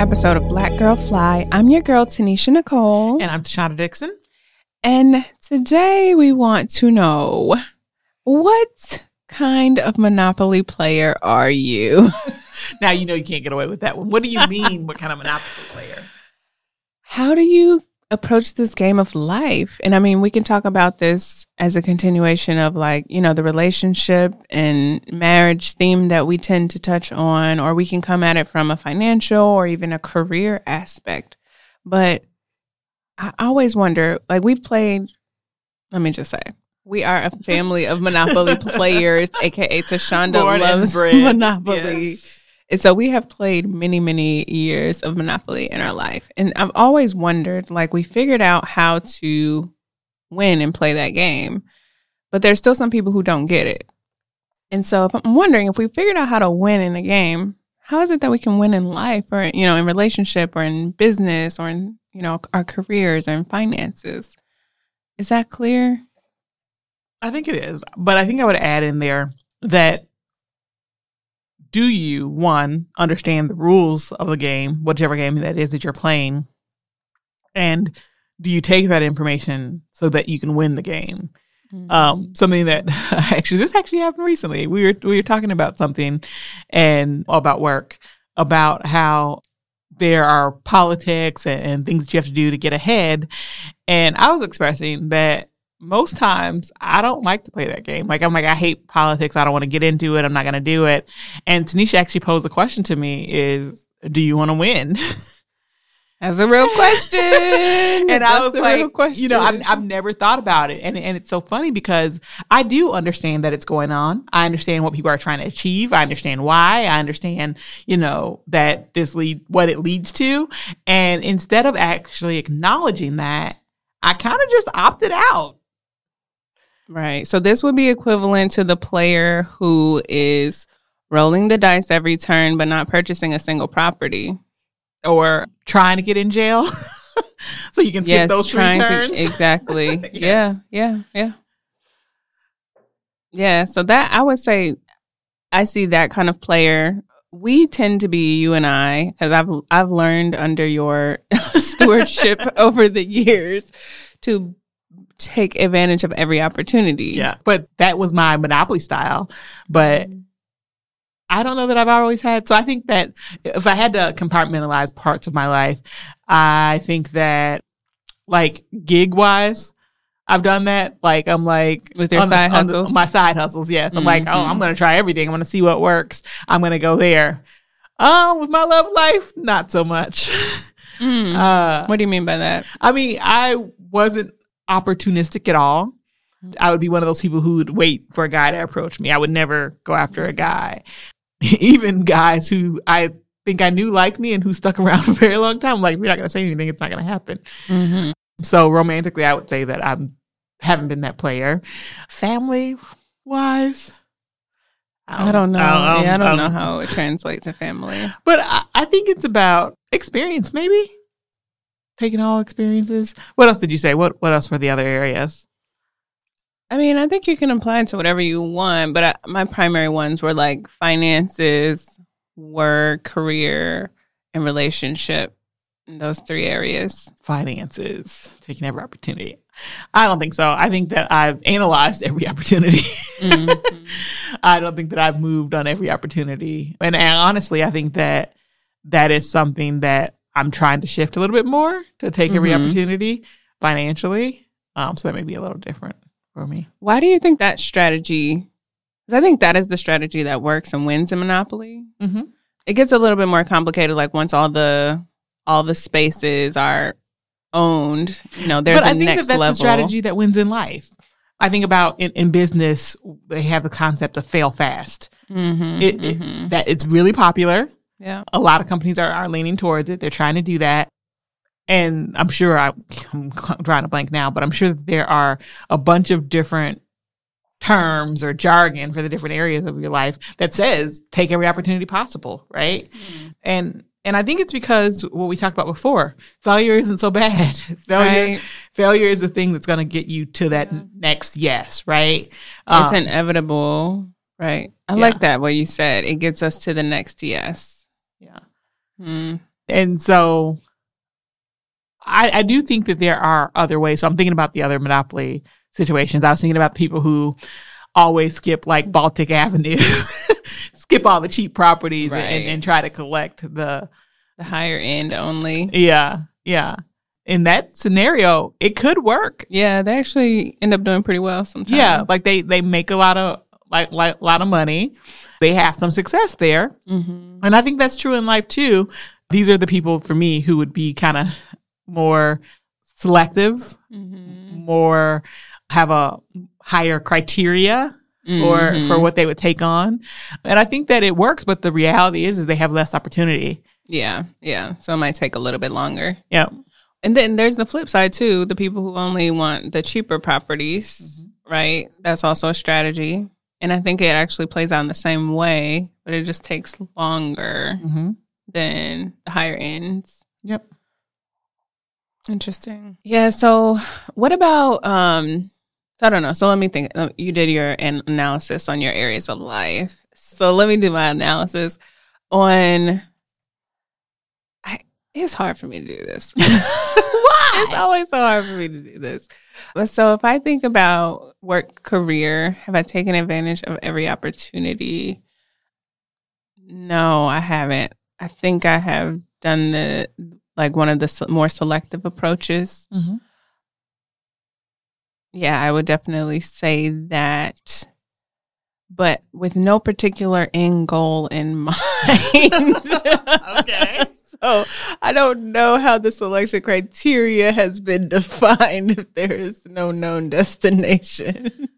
episode of Black Girl Fly. I'm your girl, Tanisha Nicole. And I'm Tashana Dixon. And today we want to know what kind of Monopoly player are you? now you know you can't get away with that one. What do you mean, what kind of Monopoly player? How do you approach this game of life? And I mean, we can talk about this as a continuation of like, you know, the relationship and marriage theme that we tend to touch on, or we can come at it from a financial or even a career aspect. But I always wonder, like, we've played, let me just say, we are a family of Monopoly players, aka Tashonda Born loves. Monopoly. Yes. And so we have played many, many years of Monopoly in our life. And I've always wondered like, we figured out how to win and play that game, but there's still some people who don't get it. And so I'm wondering if we figured out how to win in a game, how is it that we can win in life or, you know, in relationship or in business or in, you know, our careers or in finances? Is that clear? I think it is. But I think I would add in there that do you, one, understand the rules of the game, whichever game that is that you're playing? And do you take that information so that you can win the game? Um, something that actually this actually happened recently. We were we were talking about something and about work, about how there are politics and, and things that you have to do to get ahead. And I was expressing that most times I don't like to play that game. Like I'm like I hate politics. I don't want to get into it. I'm not going to do it. And Tanisha actually posed a question to me: Is do you want to win? That's a real question. and I was like, you know, I've, I've never thought about it, and and it's so funny because I do understand that it's going on. I understand what people are trying to achieve. I understand why. I understand, you know, that this lead what it leads to, and instead of actually acknowledging that, I kind of just opted out. Right. So this would be equivalent to the player who is rolling the dice every turn but not purchasing a single property. or trying to get in jail so you can skip yes, those three turns. to exactly. Yes. Yeah, yeah, yeah. Yeah, so that I would say I see that kind of player. We tend to be you and I cuz I've I've learned under your stewardship over the years to take advantage of every opportunity. yeah, but that was my monopoly style. But I don't know that I've always had. So I think that if I had to compartmentalize parts of my life, I think that like gig wise, I've done that. Like I'm like With your on the- side the- hustles? my side hustles. Yes, I'm like, oh. I'm going to try everything. I'm to see what works. I'm going to go there. Um, with my love life, not so much. Mm. Uh, what do you mean by that? I mean, I wasn't opportunistic at all. I would be one of those people who would wait for a guy to approach me. I would never go after a guy. Even guys who I think I knew liked me and who stuck around for a very long time, I'm like, we're not going to say anything. It's not going to happen. Mm-hmm. So romantically, I would say that I haven't been that player. Family wise, I don't know. um, yeah, I don't um, know how it translates to family. But I, I think it's about experience, maybe taking all experiences. What else did you say? What What else were the other areas? I mean, I think you can apply it to whatever you want, but I, my primary ones were like finances, work, career, and relationship. In those three areas. finances, taking every opportunity. I don't think so. I think that I've analyzed every opportunity. Mhm. I don't think that I've moved on every opportunity. And, and honestly, I think that that is something that I'm trying to shift a little bit more to take every Mhm. opportunity financially. Um, so that may be a little different for me. Why do you think that strategy? Because I think that is the strategy that works and wins in Monopoly. Mm-hmm. It gets a little bit more complicated, like once all the all the spaces are owned. You know, there's but a I think next that that's level. a strategy that wins in life. I think about in, in business, they have the concept of fail fast. Mm-hmm, It, it- that it's really popular. Yeah. a lot of companies are, are leaning towards it. They're trying to do that. And I'm sure I, I'm drawing a blank now, but I'm sure there are a bunch of different terms or jargon for the different areas of your life that says take every opportunity possible, right? And and I think it's because what we talked about before, failure isn't so bad. failure Right. failure is the thing that's going to get you to that next yes, right? It's Um, inevitable. Right. I yeah. like that what you said. It gets us to the next yes. Yeah. Mm. And so I, I do think that there are other ways. So I'm thinking about the other monopoly situations. I was thinking about people who always skip like Baltic Avenue, skip all the cheap properties Right. and, and try to collect the The higher end only. yeah, yeah. In that scenario, it could work. Yeah, they actually end up doing pretty well sometimes. Yeah, like they they make a lot of like like a lot of money. They have some success there. Mm-hmm. And I think that's true in life too. These are the people for me who would be kind of more selective, Mm-hmm. more have a higher criteria or Mm-hmm. for what they would take on. And I think that it works, but the reality is is they have less opportunity. Yeah, yeah. So it might take a little bit longer. Yeah. And then there's the flip side too, the people who only want the cheaper properties, Mm-hmm. right? That's also a strategy. And I think it actually plays out in the same way, but it just takes longer Mm-hmm. than the higher ends. Yep. Interesting. Yeah, so what about um I don't know. So let me think. Uh, You did your an- analysis on your areas of life. So let me do my analysis on it's hard for me to do this. Why? It's always so hard for me to do this. But so if I think about work career, have I taken advantage of every opportunity? No, I haven't. I think I have done the like one of the more selective approaches. Mm-hmm. Yeah, I would definitely say that, but with no particular end goal in mind. Okay. So I don't know how the selection criteria has been defined if there is no known destination.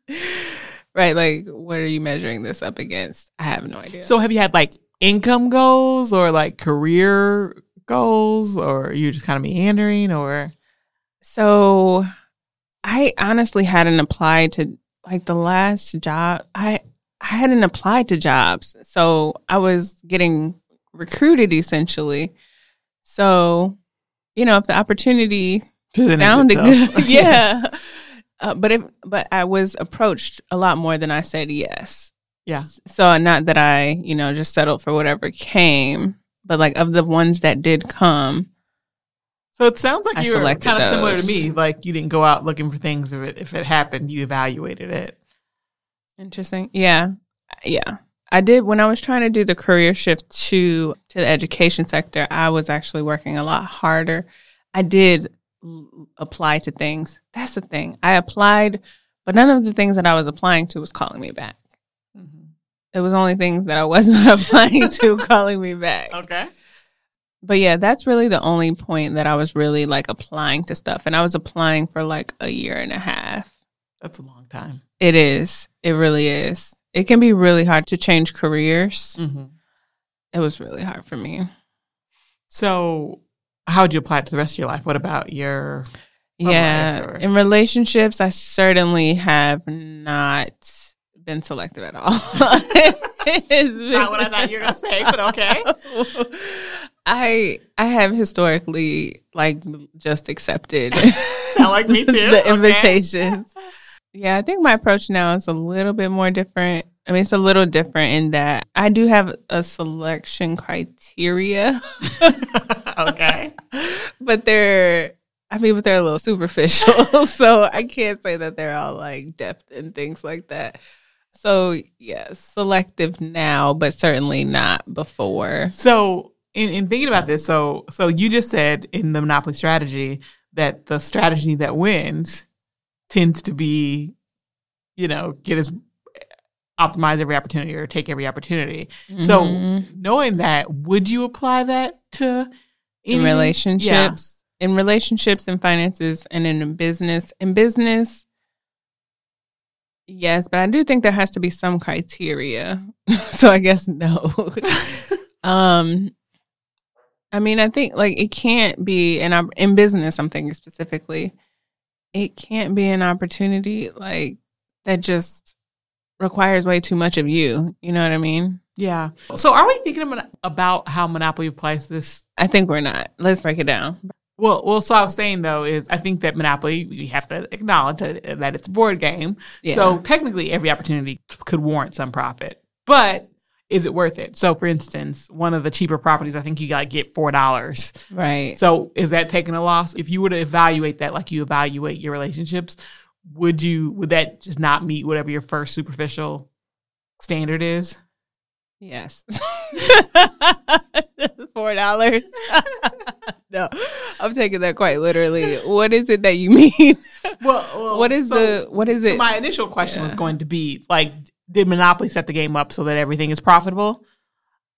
right. Like, what are you measuring this up against? I have no idea. So have you had like income goals or like career goals or are you just kind of meandering or So I honestly hadn't applied to like the last job. I I hadn't applied to jobs. So I was getting recruited essentially. So, you know, if the opportunity sounded good, yeah. Uh, but if but I was approached a lot more than I said yes. Yeah. So not that I, you know, just settled for whatever came, but like of the ones that did come, So it sounds like you were kind of similar to me. Like you didn't go out looking for things. If it if it happened, you evaluated it. Interesting. Yeah. Yeah. I did when I was trying to do the career shift to to the education sector, I was actually working a lot harder. I did l- apply to things. That's the thing. I applied, but none of the things that I was applying to was calling me back. Mm-hmm. It was only things that I wasn't applying to calling me back. Okay. But yeah, that's really the only point that I was really like applying to stuff. And I was applying for like a year and a half. That's a long time. It is. It really is. It can be really hard to change careers. Mm-hmm. It was really hard for me. So how would you apply it to the rest of your life? What about your yeah. or- In relationships, I certainly have not been selective at all. It's not what I thought you were gonna say, but okay. I I have historically like just accepted Sound like me too. the Okay. invitations. Yeah, I think my approach now is a little bit more different. I mean, it's a little different in that I do have a selection criteria, okay. but they're, I mean, but they're a little superficial. so I can't say that they're all like depth and things like that. So, yeah, selective now, but certainly not before. So in, in thinking about this, so so you just said in the monopoly strategy that the strategy that wins tends to be, you know, get as optimize every opportunity or take every opportunity. So Mhm. knowing that, would you apply that to in any- relationships, in relationships and finances, and in business. In business, yes, but I do think there has to be some criteria. so I guess no. um, I mean, I think like it can't be, and I'm in business. I'm thinking specifically, it can't be an opportunity like that just requires way too much of you. You know what I mean? Yeah. So are we thinking about- how Monopoly applies this? I think we're not. Let's break it down. Well, well. So I was saying though is I think that Monopoly we have to acknowledge that, that it's a board game. Yeah. So technically, every opportunity could warrant some profit. But is it worth it? So, for instance, one of the cheaper properties, I think you got to get four dollars. Right. So, is that taking a loss? If you were to evaluate that, like you evaluate your relationships, would you would that just not meet whatever your first superficial standard is? Yes. Four dollars. no, I'm taking that quite literally. What is it that you mean? Well, well what is so the what is it? My initial question was going to be like, did Monopoly set the game up so that everything is profitable?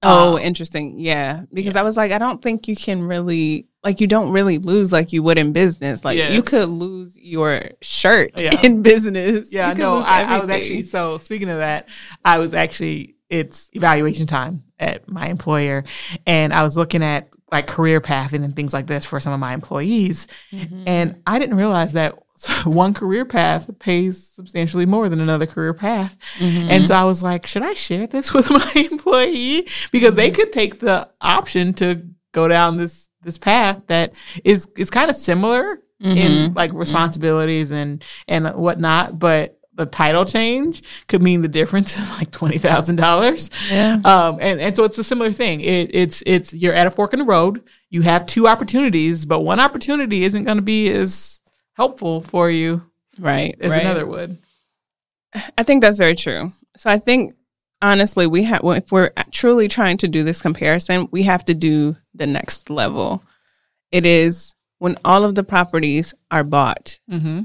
oh, Uh, interesting. Yeah, because I was like, I don't think you can really like you don't really lose like you would in business. Like you could lose your shirt Yeah. in business. Yeah, no, I, I was actually so speaking of that, I was actually it's evaluation time at my employer, and I was looking at like career pathing and things like this for some of my employees, Mhm. and I didn't realize that one career path pays substantially more than another career path. Mhm. And so I was like, should I share this with my employee because they could take the option to go down this this path that is is kind of similar in Mhm. like responsibilities and and whatnot, but the title change could mean the difference of like twenty thousand dollars. yeah. Um, and, and so it's a similar thing. It, it's it's you're at a fork in the road. You have two opportunities, but one opportunity isn't going to be as helpful for you Right. as right. another would. I think that's very true. So I think honestly, we have if we're truly trying to do this comparison, we have to do the next level. It is when all of the properties are bought, Mm-hmm.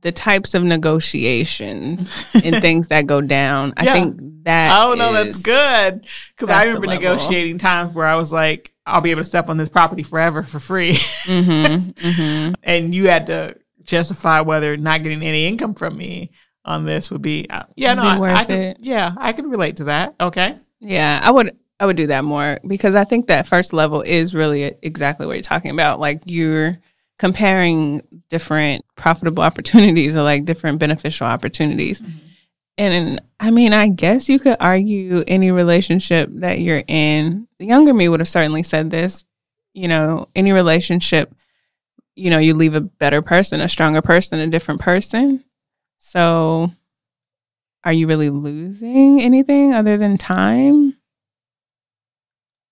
the types of negotiation and things that go down. I Yeah. think that Oh no, that's good. Because I remember negotiating times where I was like, "I'll be able to step on this property forever for free," Mhm, mhm. and you had to justify whether not getting any income from me on this would be. Uh, yeah, no, Be I, I could. Yeah, I can relate to that. Okay. Yeah, I would I would do that more because I think that first level is really exactly what you're talking about. Like you're comparing different profitable opportunities or like different beneficial opportunities. And I mean, I guess you could argue any relationship that you're in. The younger me would have certainly said this. You know, any relationship, you know, you leave a better person, a stronger person, a different person. So are you really losing anything other than time?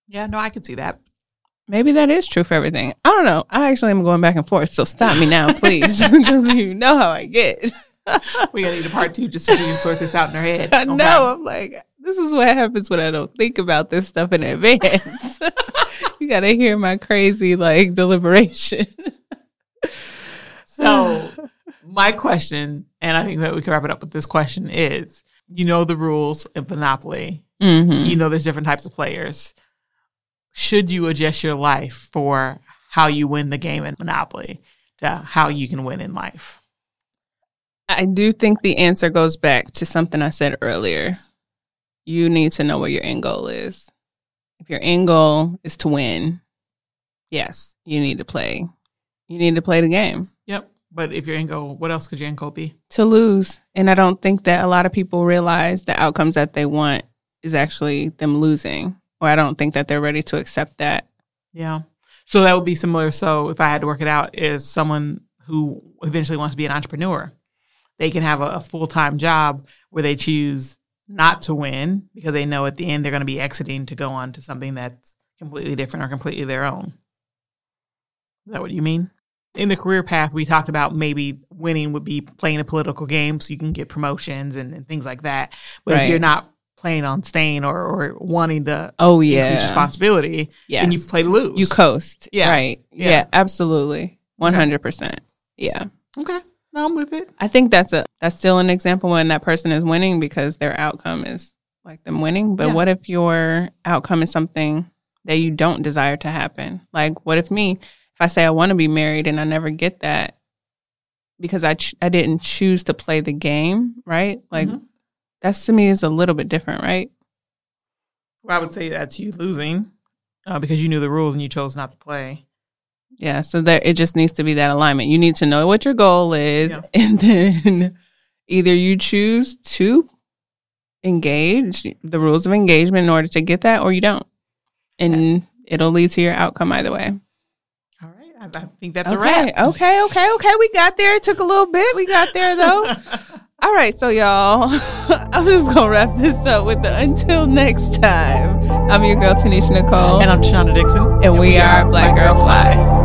Yeah, no, I can see that. Maybe that is true for everything. I don't know. I actually am going back and forth. So stop me now, please, because you know how I get. We gotta need a part two just so she can sort this out in her head. I Okay. know. I'm like, this is what happens when I don't think about this stuff in advance. you got to hear my crazy like deliberation. So, my question, and I think that we can wrap it up with this question is: You know the rules in Monopoly. Mm-hmm. You know there's different types of players. Should you adjust your life for how you win the game in Monopoly to how you can win in life? I do think the answer goes back to something I said earlier. You need to know what your end goal is. If your end goal is to win, yes, you need to play. You need to play the game. Yep. But if your end goal, what else could your end goal be? to lose. And I don't think that a lot of people realize the outcomes that they want is actually them losing. Or I don't think that they're ready to accept that. Yeah. So that would be similar. So if I had to work it out, is someone who eventually wants to be an entrepreneur, they can have a, a full time job where they choose not to win because they know at the end they're going to be exiting to go on to something that's completely different or completely their own. Is that what you mean? In the career path, we talked about maybe winning would be playing a political game so you can get promotions and, and things like that. But if you're not playing on staying or, or wanting the Oh yeah. responsibility, Yes. then you play lose. You coast. Yeah. Right. Yeah. Yeah, absolutely. One hundred percent. Yeah. Okay. No, I'm with it. I think that's a that's still an example when that person is winning because their outcome is like them winning. But Yeah. what if your outcome is something that you don't desire to happen? Like what if me, I say I want to be married and I never get that because I ch- I didn't choose to play the game, right? Like Mhm. that's to me is a little bit different, right? Well, I would say that's you losing uh, because you knew the rules and you chose not to play. Yeah, so there it just needs to be that alignment. You need to know what your goal is Yeah. and then either you choose to engage the rules of engagement in order to get that or you don't. And it'll lead to your outcome either way. I, I think that's a okay, wrap. okay, okay, okay. We got there. It took a little bit. We got there though. All right, so y'all, I'm just gonna wrap this up with the until next time. I'm your girl Tanisha Nicole, And I'm Shonda Dixon. and we are Black Girl Fly.